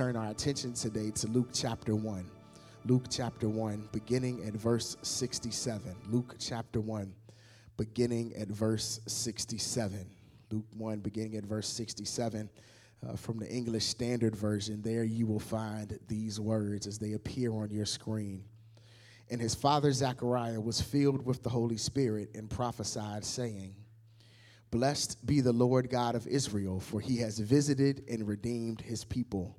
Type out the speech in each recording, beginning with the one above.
turn our attention today to Luke chapter 1. Luke chapter 1, beginning at verse 67. Luke chapter 1, beginning at verse 67. Luke 1, beginning at verse 67. Uh, from the English Standard Version, there you will find these words as they appear on your screen. And his father Zechariah was filled with the Holy Spirit and prophesied, saying, Blessed be the Lord God of Israel, for he has visited and redeemed his people,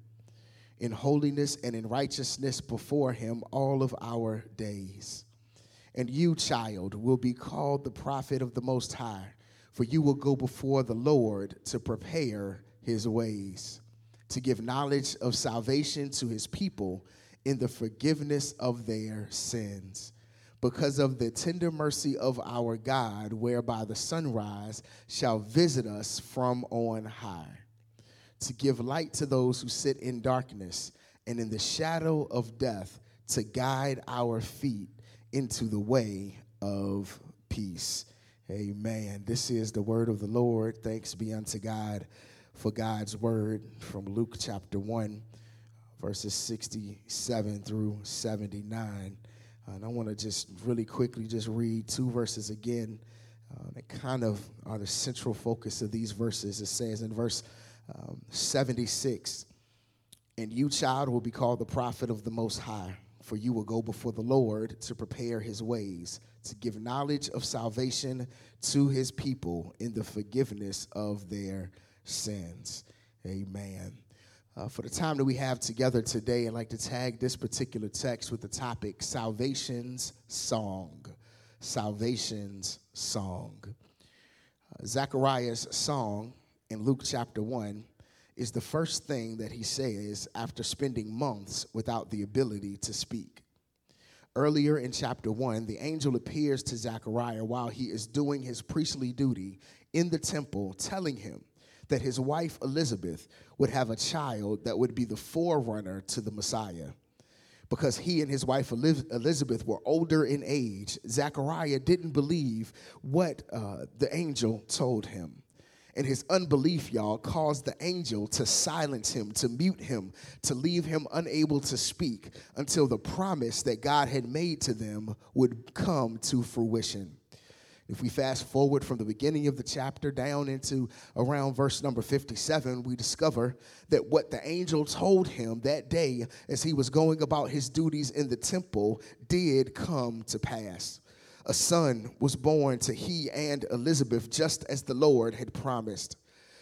in holiness and in righteousness before him all of our days. And you, child, will be called the prophet of the Most High, for you will go before the Lord to prepare his ways, to give knowledge of salvation to his people in the forgiveness of their sins because of the tender mercy of our God, whereby the sunrise shall visit us from on high, to give light to those who sit in darkness and in the shadow of death, to guide our feet into the way of peace. Amen. This is the word of the Lord. Thanks be unto God for God's word from Luke chapter 1, verses 67 through 79. Uh, and I want to just really quickly just read two verses again uh, that kind of are the central focus of these verses. It says in verse um, 76 And you, child, will be called the prophet of the Most High, for you will go before the Lord to prepare his ways, to give knowledge of salvation to his people in the forgiveness of their sins. Amen. Uh, for the time that we have together today, I'd like to tag this particular text with the topic Salvation's Song. Salvation's Song. Uh, Zechariah's song in Luke chapter 1 is the first thing that he says after spending months without the ability to speak. Earlier in chapter 1, the angel appears to Zechariah while he is doing his priestly duty in the temple, telling him that his wife Elizabeth would have a child that would be the forerunner to the Messiah. Because he and his wife Elizabeth were older in age, Zechariah didn't believe what uh, the angel told him. And his unbelief, y'all, caused the angel to silence him, to mute him, to leave him unable to speak until the promise that God had made to them would come to fruition. If we fast forward from the beginning of the chapter down into around verse number 57, we discover that what the angel told him that day as he was going about his duties in the temple did come to pass. A son was born to he and Elizabeth, just as the Lord had promised.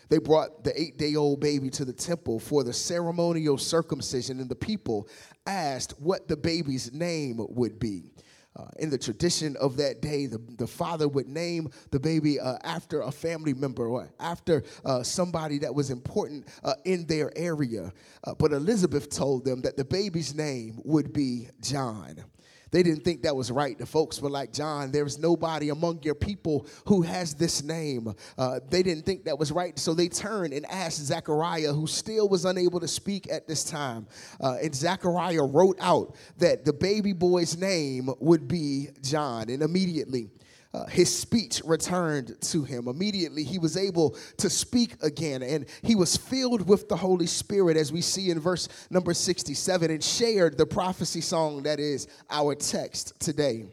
They brought the eight day old baby to the temple for the ceremonial circumcision, and the people asked what the baby's name would be. Uh, in the tradition of that day, the, the father would name the baby uh, after a family member or after uh, somebody that was important uh, in their area. Uh, but Elizabeth told them that the baby's name would be John. They didn't think that was right. The folks were like, John, there's nobody among your people who has this name. Uh, they didn't think that was right. So they turned and asked Zechariah, who still was unable to speak at this time. Uh, and Zechariah wrote out that the baby boy's name would be John. And immediately, uh, his speech returned to him. Immediately, he was able to speak again, and he was filled with the Holy Spirit, as we see in verse number 67, and shared the prophecy song that is our text today.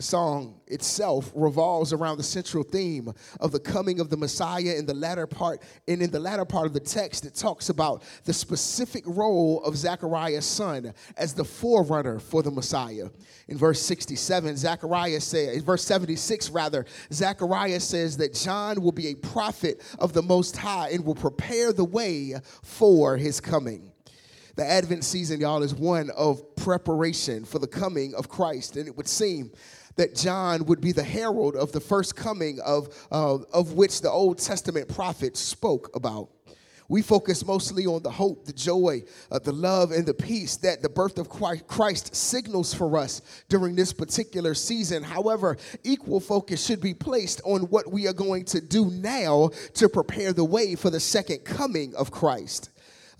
Song itself revolves around the central theme of the coming of the Messiah in the latter part, and in the latter part of the text, it talks about the specific role of Zechariah's son as the forerunner for the Messiah. In verse 67, Zechariah says, verse 76 rather, Zechariah says that John will be a prophet of the Most High and will prepare the way for his coming. The Advent season, y'all, is one of preparation for the coming of Christ. And it would seem that John would be the herald of the first coming of, uh, of which the Old Testament prophets spoke about. we focus mostly on the hope, the joy, uh, the love, and the peace that the birth of Christ signals for us during this particular season. However, equal focus should be placed on what we are going to do now to prepare the way for the second coming of Christ.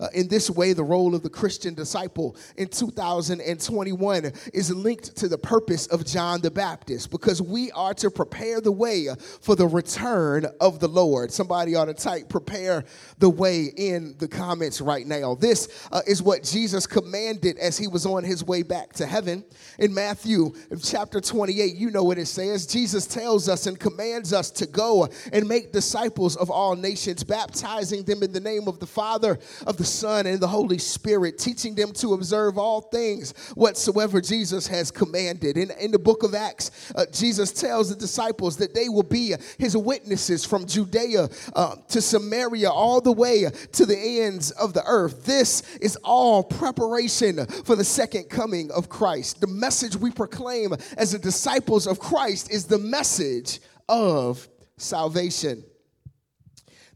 Uh, in this way, the role of the Christian disciple in 2021 is linked to the purpose of John the Baptist because we are to prepare the way for the return of the Lord. Somebody ought to type prepare the way in the comments right now. This uh, is what Jesus commanded as he was on his way back to heaven. In Matthew chapter 28, you know what it says. Jesus tells us and commands us to go and make disciples of all nations, baptizing them in the name of the Father, of the Son, and the Holy Spirit, teaching them to observe all things whatsoever Jesus has commanded. In, in the book of Acts, uh, Jesus tells the disciples that they will be his witnesses from Judea uh, to Samaria, all the way to the ends of the earth. This is all preparation for the second coming of Christ. The message we proclaim as the disciples of Christ is the message of salvation.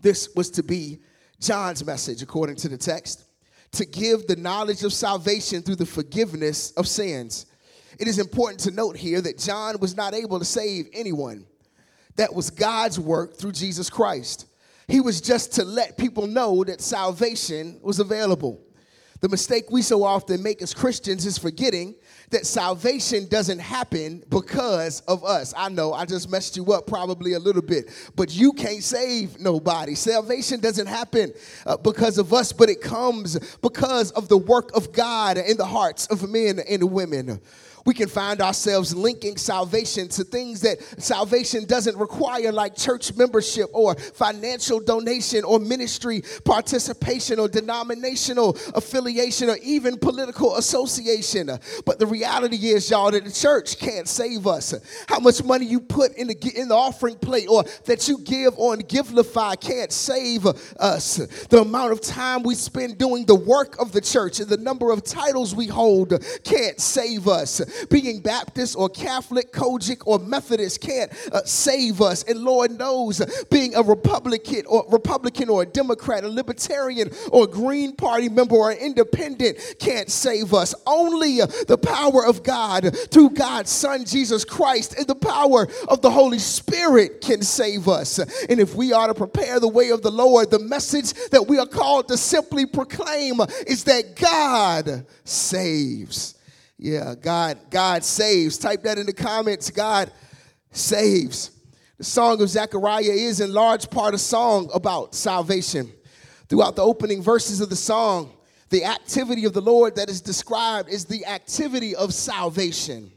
This was to be John's message, according to the text, to give the knowledge of salvation through the forgiveness of sins. It is important to note here that John was not able to save anyone. That was God's work through Jesus Christ. He was just to let people know that salvation was available. The mistake we so often make as Christians is forgetting that salvation doesn't happen because of us. I know I just messed you up probably a little bit, but you can't save nobody. Salvation doesn't happen uh, because of us, but it comes because of the work of God in the hearts of men and women we can find ourselves linking salvation to things that salvation doesn't require, like church membership or financial donation or ministry participation or denominational affiliation or even political association. But the reality is, y'all, that the church can't save us. How much money you put in the, in the offering plate or that you give on Givelify can't save us. The amount of time we spend doing the work of the church and the number of titles we hold can't save us being Baptist or Catholic, COGIC, or Methodist can't uh, save us. And Lord knows, being a Republican or Republican or a Democrat, a Libertarian or a Green Party member or an independent can't save us. Only uh, the power of God through God's Son Jesus Christ and the power of the Holy Spirit can save us. And if we are to prepare the way of the Lord, the message that we are called to simply proclaim is that God saves. Yeah, God, God saves. Type that in the comments. God saves. The song of Zechariah is in large part a song about salvation. Throughout the opening verses of the song, the activity of the Lord that is described is the activity of salvation.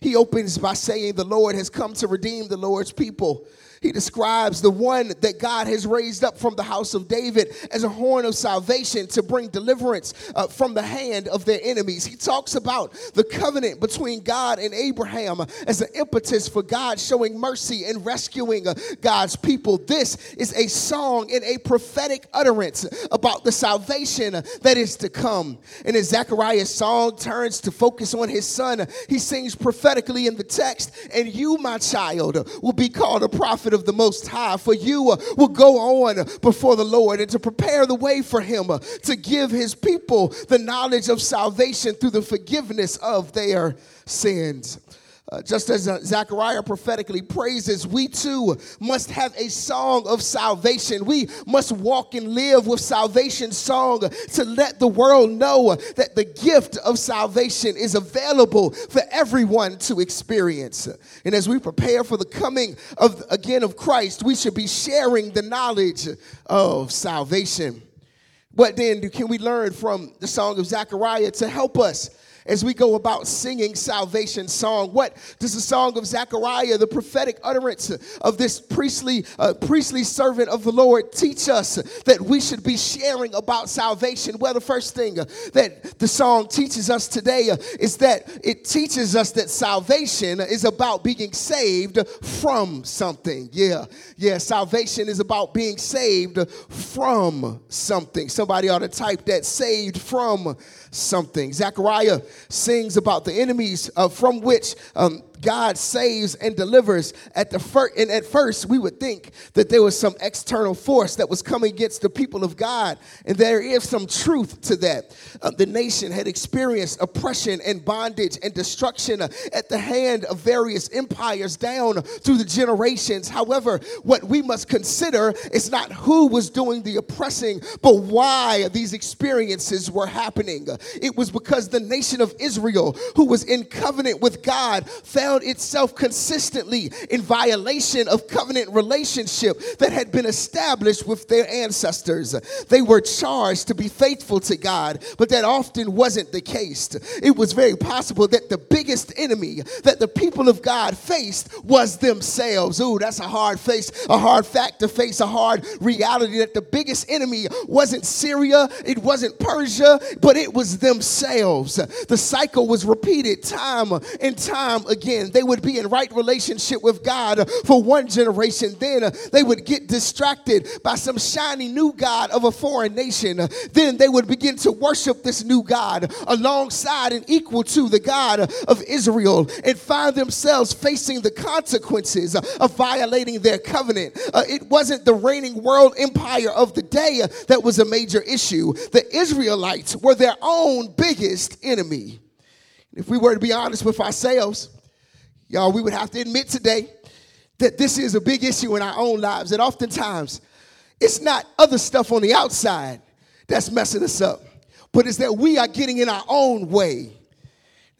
He opens by saying, The Lord has come to redeem the Lord's people he describes the one that God has raised up from the house of David as a horn of salvation to bring deliverance uh, from the hand of their enemies. He talks about the covenant between God and Abraham as an impetus for God showing mercy and rescuing uh, God's people. This is a song and a prophetic utterance about the salvation that is to come. And as Zechariah's song turns to focus on his son, he sings prophetically in the text, and you, my child, will be called a prophet of the Most High, for you uh, will go on before the Lord and to prepare the way for Him uh, to give His people the knowledge of salvation through the forgiveness of their sins. Uh, just as uh, Zechariah prophetically praises, we too must have a song of salvation. We must walk and live with salvation song to let the world know that the gift of salvation is available for everyone to experience. And as we prepare for the coming of again of Christ, we should be sharing the knowledge of salvation. What then can we learn from the song of Zechariah to help us as we go about singing salvation song. What does the song of Zechariah, the prophetic utterance of this priestly uh, priestly servant of the Lord, teach us that we should be sharing about salvation? Well, the first thing that the song teaches us today is that it teaches us that salvation is about being saved from something. Yeah, yeah, salvation is about being saved from something. Somebody ought to type that saved from something. Zechariah sings about the enemies uh, from which um, God saves and delivers. At the first, and at first, we would think that there was some external force that was coming against the people of God, and there is some truth to that. Uh, the nation had experienced oppression and bondage and destruction uh, at the hand of various empires down through the generations. However, what we must consider is not who was doing the oppressing, but why these experiences were happening. It was because the nation of Israel, who was in covenant with God, found itself consistently in violation of covenant relationship that had been established with their ancestors. They were charged to be faithful to God, but that often wasn't the case. It was very possible that the biggest enemy that the people of God faced was themselves. Ooh, that's a hard face, a hard fact to face, a hard reality that the biggest enemy wasn't Syria, it wasn't Persia, but it was themselves. The cycle was repeated time and time again. They would be in right relationship with God for one generation, then they would get distracted by some shiny new God of a foreign nation. Then they would begin to worship this new God alongside and equal to the God of Israel and find themselves facing the consequences of violating their covenant. Uh, it wasn't the reigning world empire of the day that was a major issue. The Israelites were their own biggest enemy. If we were to be honest with ourselves, y'all, we would have to admit today that this is a big issue in our own lives. That oftentimes it's not other stuff on the outside that's messing us up, but it's that we are getting in our own way.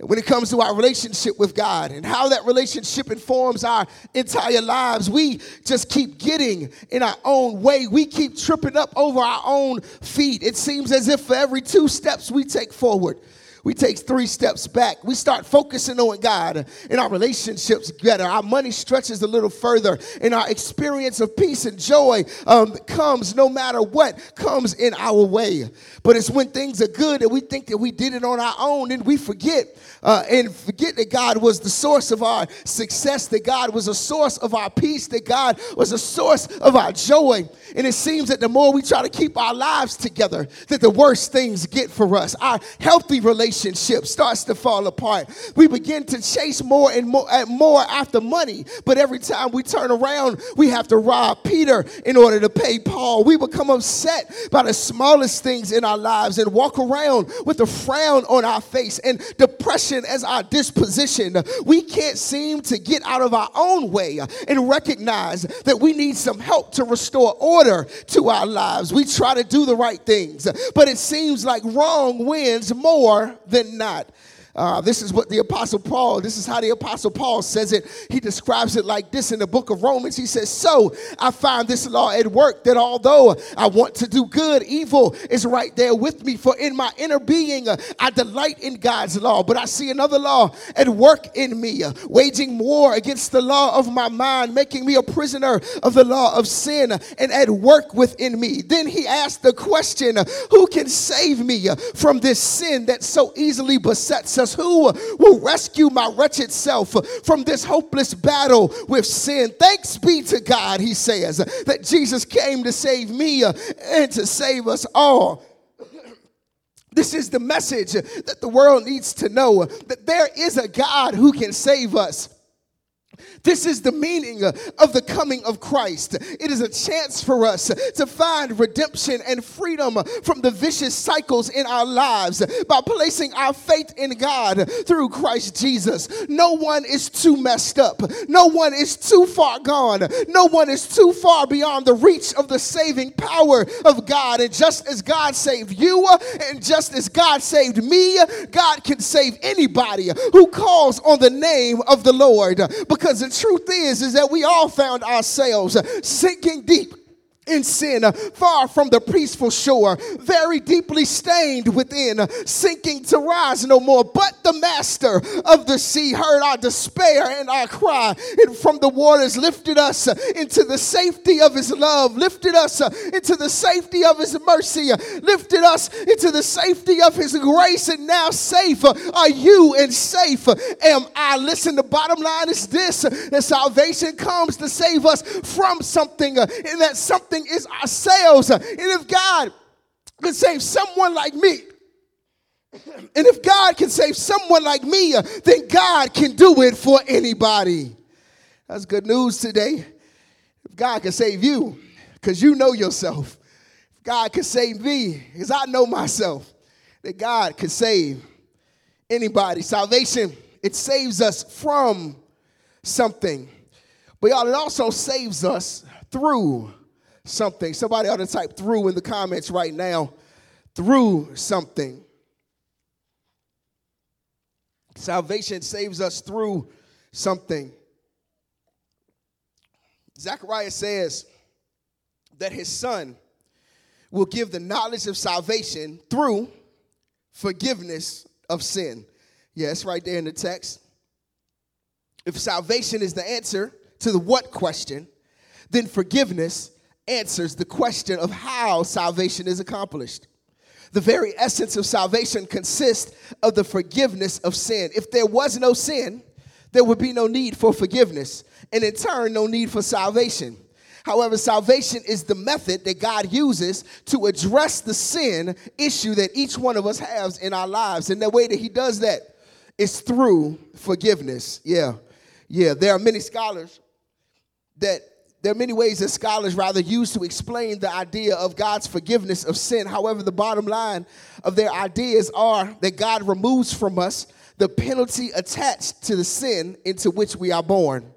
When it comes to our relationship with God and how that relationship informs our entire lives, we just keep getting in our own way. We keep tripping up over our own feet. It seems as if for every two steps we take forward, we take three steps back. We start focusing on God and our relationships better. Our money stretches a little further, and our experience of peace and joy um, comes no matter what comes in our way. But it's when things are good that we think that we did it on our own, and we forget uh, and forget that God was the source of our success, that God was a source of our peace, that God was a source of our joy. And it seems that the more we try to keep our lives together, that the worse things get for us. Our healthy relationship starts to fall apart. We begin to chase more and more, and more after money, but every time we turn around, we have to rob Peter in order to pay Paul. We become upset by the smallest things in our lives and walk around with a frown on our face and depression as our disposition. We can't seem to get out of our own way and recognize that we need some help to restore order to our lives. We try to do the right things, but it seems like wrong wins more than not. Uh, this is what the Apostle Paul, this is how the Apostle Paul says it. He describes it like this in the book of Romans. He says, So I find this law at work that although I want to do good, evil is right there with me. For in my inner being, I delight in God's law. But I see another law at work in me, waging war against the law of my mind, making me a prisoner of the law of sin and at work within me. Then he asked the question, Who can save me from this sin that so easily besets? Jesus, who will rescue my wretched self from this hopeless battle with sin. Thanks be to God, he says, that Jesus came to save me uh, and to save us all. This is the message that the world needs to know that there is a God who can save us. This is the meaning of the coming of Christ. It is a chance for us to find redemption and freedom from the vicious cycles in our lives by placing our faith in God through Christ Jesus. No one is too messed up. No one is too far gone. No one is too far beyond the reach of the saving power of God. And just as God saved you, and just as God saved me, God can save anybody who calls on the name of the Lord because it's truth is, is that we all found ourselves sinking deep in sin, uh, far from the peaceful shore, very deeply stained within, uh, sinking to rise no more. But the master of the sea heard our despair and our cry, and from the waters lifted us uh, into the safety of his love, lifted us into the safety of his mercy, lifted us into the safety of his grace, and now safe are you and safe am I. Listen, the bottom line is this that salvation comes to save us from something, and that something is ourselves. And if God can save someone like me, And if God can save someone like me, then God can do it for anybody. That's good news today. If God can save you, because you know yourself. If God can save me, because I know myself, that God can save anybody. Salvation, it saves us from something. But y'all, it also saves us through something. Somebody ought to type through in the comments right now. Through something. Salvation saves us through something. Zechariah says that his son will give the knowledge of salvation through forgiveness of sin. Yes, right there in the text. If salvation is the answer to the what question, then forgiveness answers the question of how salvation is accomplished. The very essence of salvation consists of the forgiveness of sin. If there was no sin, there would be no need for forgiveness, and in turn, no need for salvation. However, salvation is the method that God uses to address the sin issue that each one of us has in our lives. And the way that He does that is through forgiveness. Yeah, yeah. There are many scholars that there are many ways that scholars rather use to explain the idea of God's forgiveness of sin. However, the bottom line of their ideas are that God removes from us the penalty attached to the sin into which we are born.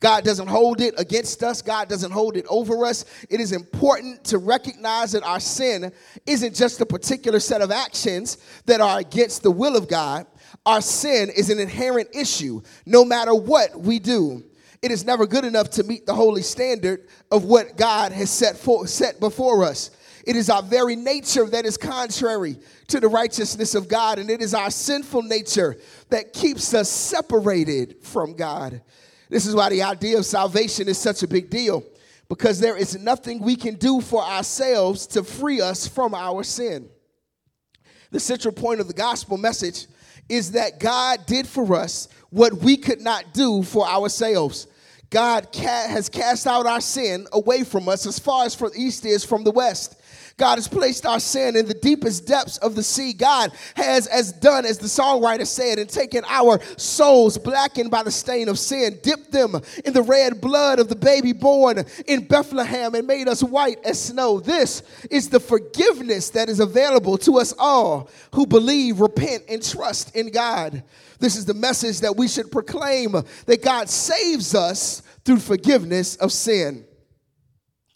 God doesn't hold it against us. God doesn't hold it over us. It is important to recognize that our sin isn't just a particular set of actions that are against the will of God. Our sin is an inherent issue no matter what we do it is never good enough to meet the holy standard of what God has set, for, set before us. It is our very nature that is contrary to the righteousness of God, and it is our sinful nature that keeps us separated from God. This is why the idea of salvation is such a big deal, because there is nothing we can do for ourselves to free us from our sin. The central point of the gospel message is that God did for us what we could not do for ourselves. God has cast out our sin away from us as far as from the east is from the west. God has placed our sin in the deepest depths of the sea. God has as done as the songwriter said and taken our souls blackened by the stain of sin, dipped them in the red blood of the baby born in Bethlehem and made us white as snow. This is the forgiveness that is available to us all who believe, repent, and trust in God. This is the message that we should proclaim that God saves us through forgiveness of sin.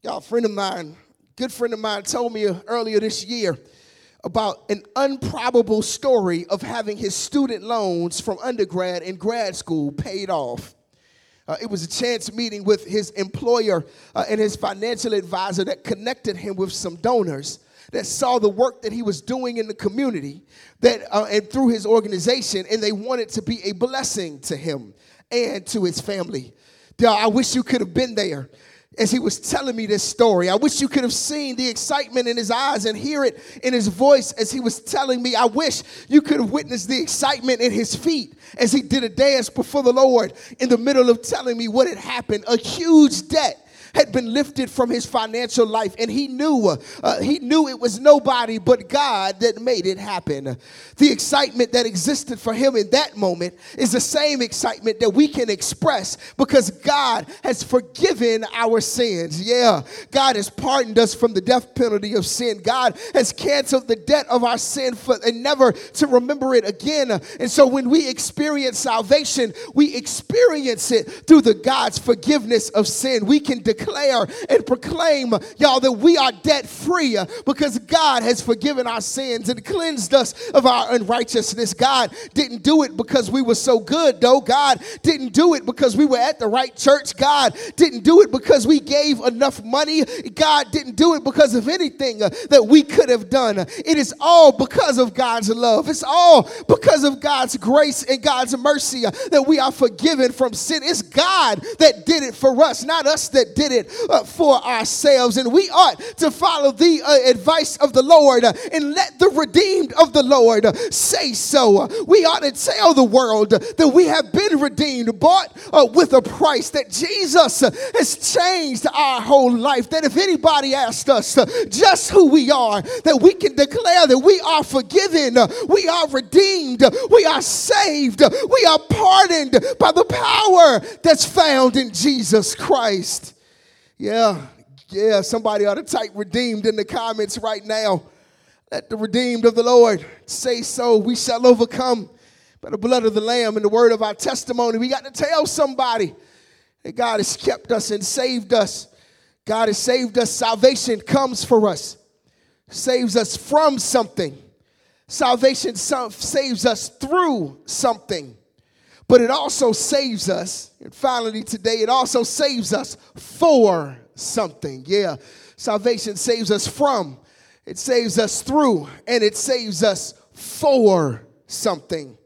Y'all, friend of mine good friend of mine told me earlier this year about an improbable story of having his student loans from undergrad and grad school paid off. Uh, it was a chance meeting with his employer uh, and his financial advisor that connected him with some donors that saw the work that he was doing in the community that uh, and through his organization and they wanted to be a blessing to him and to his family. I wish you could have been there as he was telling me this story. I wish you could have seen the excitement in his eyes and hear it in his voice as he was telling me. I wish you could have witnessed the excitement in his feet as he did a dance before the Lord in the middle of telling me what had happened. A huge debt had been lifted from his financial life and he knew uh, he knew it was nobody but God that made it happen. The excitement that existed for him in that moment is the same excitement that we can express because God has forgiven our sins. Yeah, God has pardoned us from the death penalty of sin. God has canceled the debt of our sin for, and never to remember it again. And so when we experience salvation, we experience it through the God's forgiveness of sin. We can declare declare and proclaim, y'all, that we are debt free because God has forgiven our sins and cleansed us of our unrighteousness. God didn't do it because we were so good, though. God didn't do it because we were at the right church. God didn't do it because we gave enough money. God didn't do it because of anything that we could have done. It is all because of God's love. It's all because of God's grace and God's mercy that we are forgiven from sin. It's God that did it for us, not us that did uh, for ourselves. And we ought to follow the uh, advice of the Lord uh, and let the redeemed of the Lord uh, say so. We ought to tell the world that we have been redeemed, bought uh, with a price, that Jesus uh, has changed our whole life. That if anybody asked us just who we are, that we can declare that we are forgiven, we are redeemed, we are saved, we are pardoned by the power that's found in Jesus Christ. Yeah, yeah, somebody ought to type redeemed in the comments right now. Let the redeemed of the Lord say so. We shall overcome by the blood of the Lamb and the word of our testimony. We got to tell somebody that God has kept us and saved us. God has saved us. Salvation comes for us, saves us from something. Salvation saves us through something, but it also saves us. And finally, today, it also saves us for something. Yeah, salvation saves us from it saves us through, and it saves us for something.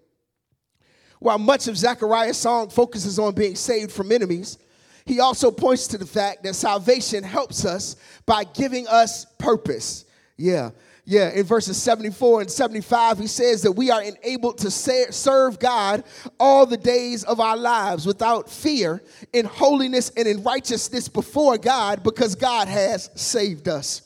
While much of Zechariah's song focuses on being saved from enemies, he also points to the fact that salvation helps us by giving us purpose. Yeah, yeah. In verses 74 and 75, he says that we are enabled to serve God all the days of our lives without fear, in holiness and in righteousness before God, because God has saved us.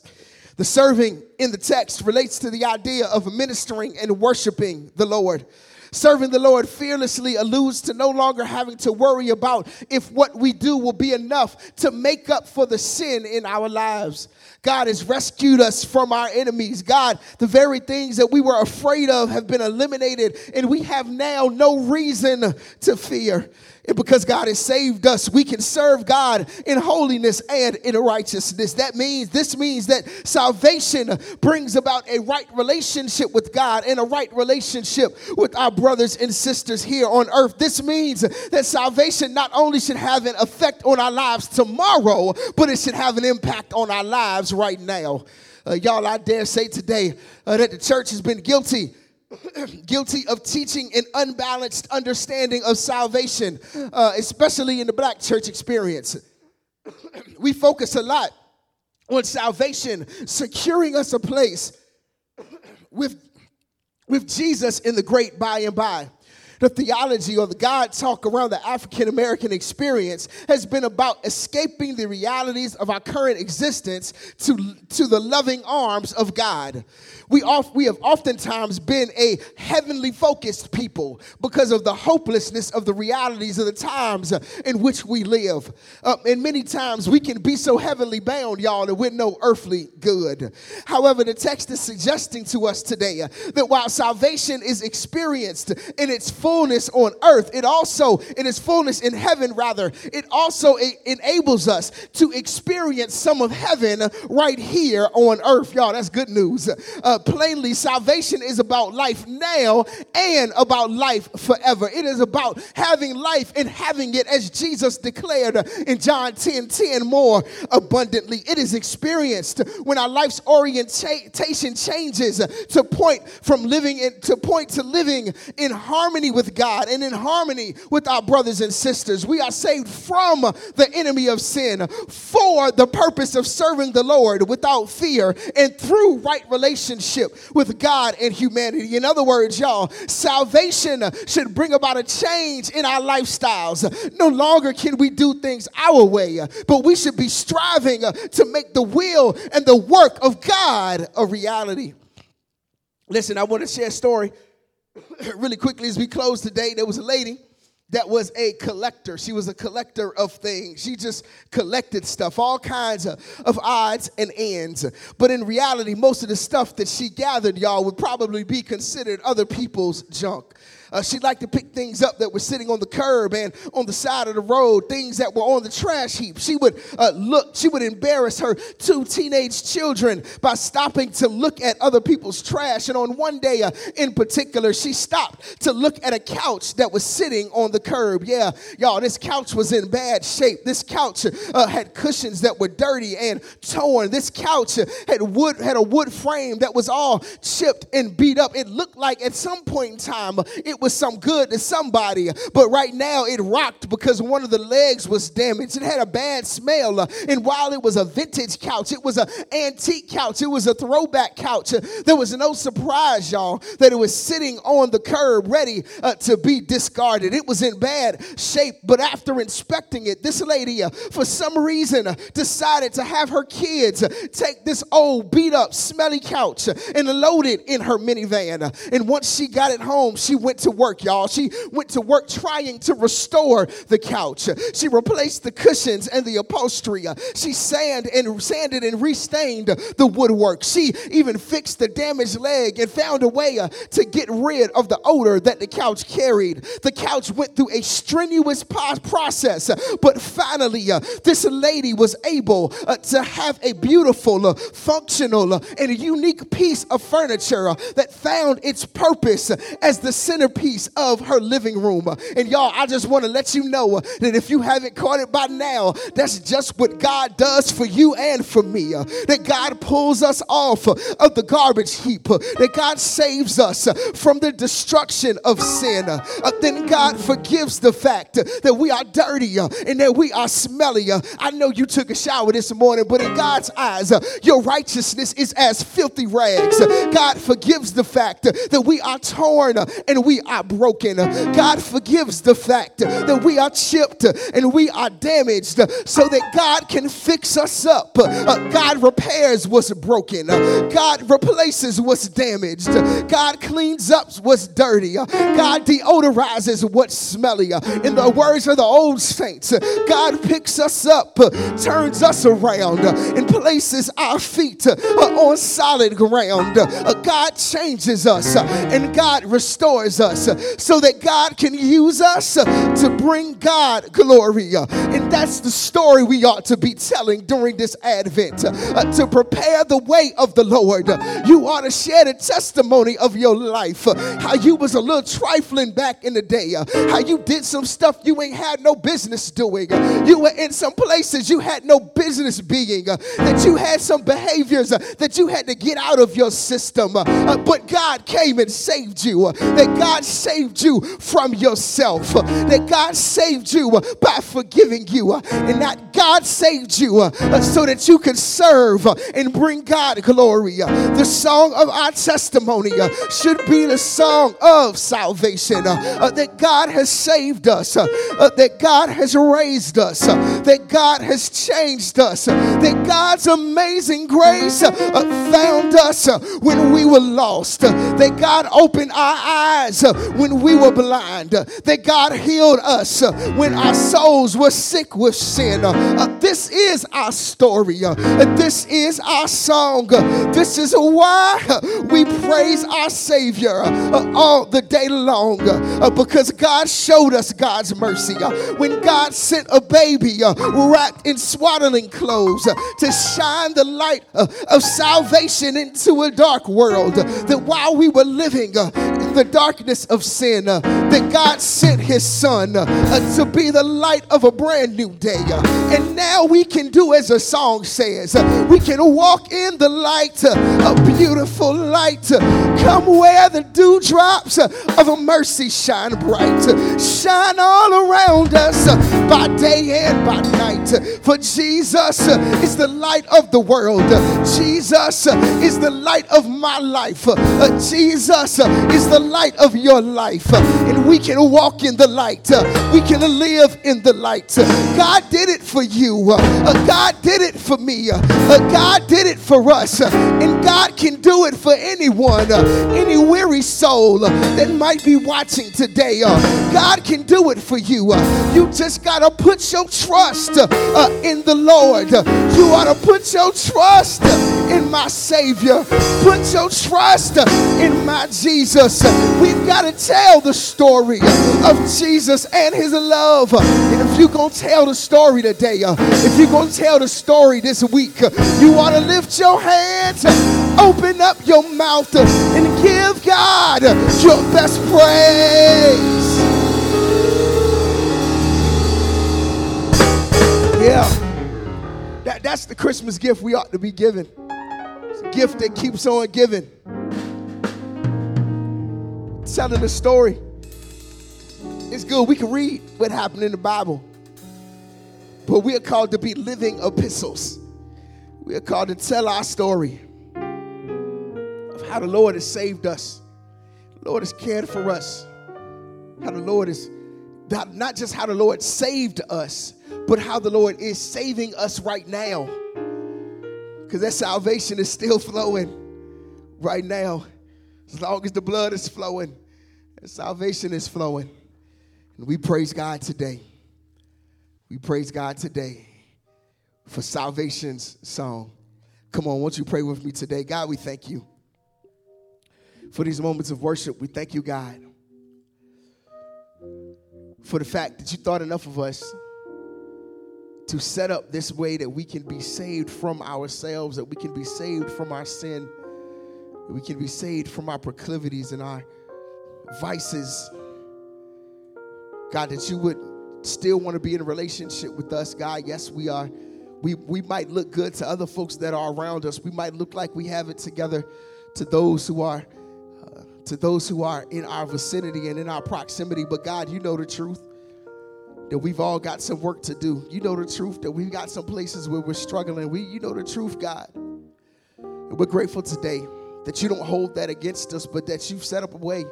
The serving in the text relates to the idea of ministering and worshiping the Lord. Serving the Lord fearlessly alludes to no longer having to worry about if what we do will be enough to make up for the sin in our lives. God has rescued us from our enemies. God, the very things that we were afraid of have been eliminated, and we have now no reason to fear. And because God has saved us, we can serve God in holiness and in righteousness. That means, this means that salvation brings about a right relationship with God and a right relationship with our brothers and sisters here on earth. This means that salvation not only should have an effect on our lives tomorrow, but it should have an impact on our lives right now. Uh, y'all, I dare say today uh, that the church has been guilty guilty of teaching an unbalanced understanding of salvation, uh, especially in the black church experience. we focus a lot on salvation, securing us a place with, with Jesus in the great by and by the theology or the God talk around the African American experience has been about escaping the realities of our current existence to, to the loving arms of God. We, oft, we have oftentimes been a heavenly focused people because of the hopelessness of the realities of the times in which we live. Uh, and many times we can be so heavenly bound, y'all, that we're no earthly good. However, the text is suggesting to us today that while salvation is experienced in its fullness on earth, it also, in its fullness in heaven, rather, it also enables us to experience some of heaven right here on earth. Y'all, that's good news. Uh, plainly, salvation is about life now and about life forever. It is about having life and having it as Jesus declared in John 10 10 more abundantly. It is experienced when our life's orientation changes to point from living in, to point to living in harmony with God and in harmony with our brothers and sisters. We are saved from the enemy of sin for the purpose of serving the Lord without fear and through right relationship with God and humanity. In other words, y'all, salvation should bring about a change in our lifestyles. No longer can we do things our way, but we should be striving to make the will and the work of God a reality. Listen, I want to share a story really quickly as we close today, there was a lady that was a collector. She was a collector of things. She just collected stuff, all kinds of, of odds and ends. But in reality, most of the stuff that she gathered, y'all, would probably be considered other people's junk. Uh, she liked to pick things up that were sitting on the curb and on the side of the road, things that were on the trash heap. She would uh, look, she would embarrass her two teenage children by stopping to look at other people's trash. And on one day uh, in particular, she stopped to look at a couch that was sitting on the curb. Yeah, y'all, this couch was in bad shape. This couch uh, had cushions that were dirty and torn. This couch had wood had a wood frame that was all chipped and beat up. It looked like at some point in time it it was some good to somebody, but right now it rocked because one of the legs was damaged. It had a bad smell. And while it was a vintage couch, it was an antique couch, it was a throwback couch. There was no surprise, y'all, that it was sitting on the curb ready uh, to be discarded. It was in bad shape, but after inspecting it, this lady, uh, for some reason, uh, decided to have her kids uh, take this old beat up, smelly couch and load it in her minivan. And once she got it home, she went to work, y'all. She went to work trying to restore the couch. She replaced the cushions and the upholstery. She sanded and sanded and restained the woodwork. She even fixed the damaged leg and found a way uh, to get rid of the odor that the couch carried. The couch went through a strenuous process, but finally, uh, this lady was able uh, to have a beautiful, functional, and unique piece of furniture that found its purpose as the centerpiece of her living room. And y'all, I just want to let you know that if you haven't caught it by now, that's just what God does for you and for me. That God pulls us off of the garbage heap, that God saves us from the destruction of sin. Then God forgives the fact that we are dirty and that we are smelly. I know you took a shower this morning, but in God's eyes, your righteousness is as filthy rags. God forgives the fact that we are torn and we are broken. God forgives the fact that we are chipped and we are damaged so that God can fix us up. Uh, God repairs what's broken. Uh, God replaces what's damaged. God cleans up what's dirty. Uh, God deodorizes what's smelly. In the words of the old saints, God picks us up, turns us around, and places our feet on solid ground. God changes us and God restores us so that God can use us to bring God glory. And that's the story we ought to be telling during this Advent uh, to prepare the way of the Lord. You ought to share the testimony of your life, how you was a little trifling back in the day, how you did some stuff you ain't had no business doing. You were in some places you had no business being, that you had some behaviors that you had to get out of your system. But God came and saved you, that God saved you from yourself, that God saved you by forgiving you, and that God saved you uh, so that you could serve and bring God glory. The song of our testimony uh, should be the song of salvation uh, that God has saved us, that God has raised us, that God has changed us, that God's amazing grace found us when we were lost, that God opened our eyes when we were blind, that God healed us when our souls were sick with sin. Uh, this is our story. Uh, this is our song. Uh, this is why we praise our Savior all the day long because God showed us God's mercy. When God sent a baby wrapped in swaddling clothes to shine the light of salvation into a dark world, that while we were living in the darkness of sin, uh, that God sent His Son uh, to be the light of a brand new day. Uh, and now we can do as a song says, we can walk in the light, a beautiful light. Come where the dewdrops of a mercy shine bright, shine all around us by day and by night. For Jesus is the light of the world. Jesus is the light of my life. Jesus is the light of your life. And we can walk in the light. We can live in the light. God did it for you. God did it for me. God did it for us. And God can do it for anyone, any weary soul that might be watching today. God can do it for you. You just got to put your trust uh, in the Lord. You ought to put your trust in my Savior. Put your trust in my Jesus. We've got to tell the story of Jesus and his love. And if you're going to tell the story today, uh, if you're going to tell the story this week, uh, you want to lift your hands, open up your mouth, and give God your best praise. Yeah. That, that's the Christmas gift we ought to be giving. Gift that keeps on giving. Telling the story it's good. We can read what happened in the Bible. But we are called to be living epistles. We are called to tell our story of how the Lord has saved us. The Lord has cared for us. How the Lord is not just how the Lord saved us, but how the Lord is saving us right now. Because that salvation is still flowing right now. As long as the blood is flowing, salvation is flowing. And we praise God today. We praise God today for salvation's song. Come on, won't you pray with me today? God, we thank you for these moments of worship. We thank you, God, for the fact that you thought enough of us to set up this way that we can be saved from ourselves, that we can be saved from our sin, that we can be saved from our proclivities and our vices. God, that you would still want to be in a relationship with us, God. Yes, we are. We, we might look good to other folks that are around us. We might look like we have it together to those who are uh, to those who are in our vicinity and in our proximity. But God, you know the truth that we've all got some work to do. You know the truth that we've got some places where we're struggling. We, you know the truth, God. And we're grateful today that you don't hold that against us, but that you've set up a way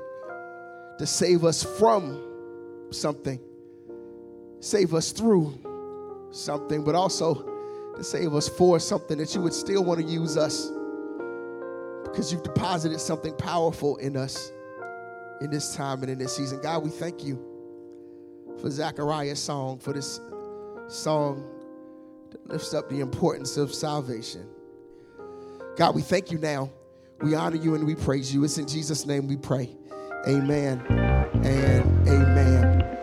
to save us from something, save us through something, but also to save us for something that you would still want to use us because you've deposited something powerful in us in this time and in this season. God, we thank you for Zechariah's song, for this song that lifts up the importance of salvation. God, we thank you now. We honor you and we praise you. It's in Jesus' name we pray. Amen and amen.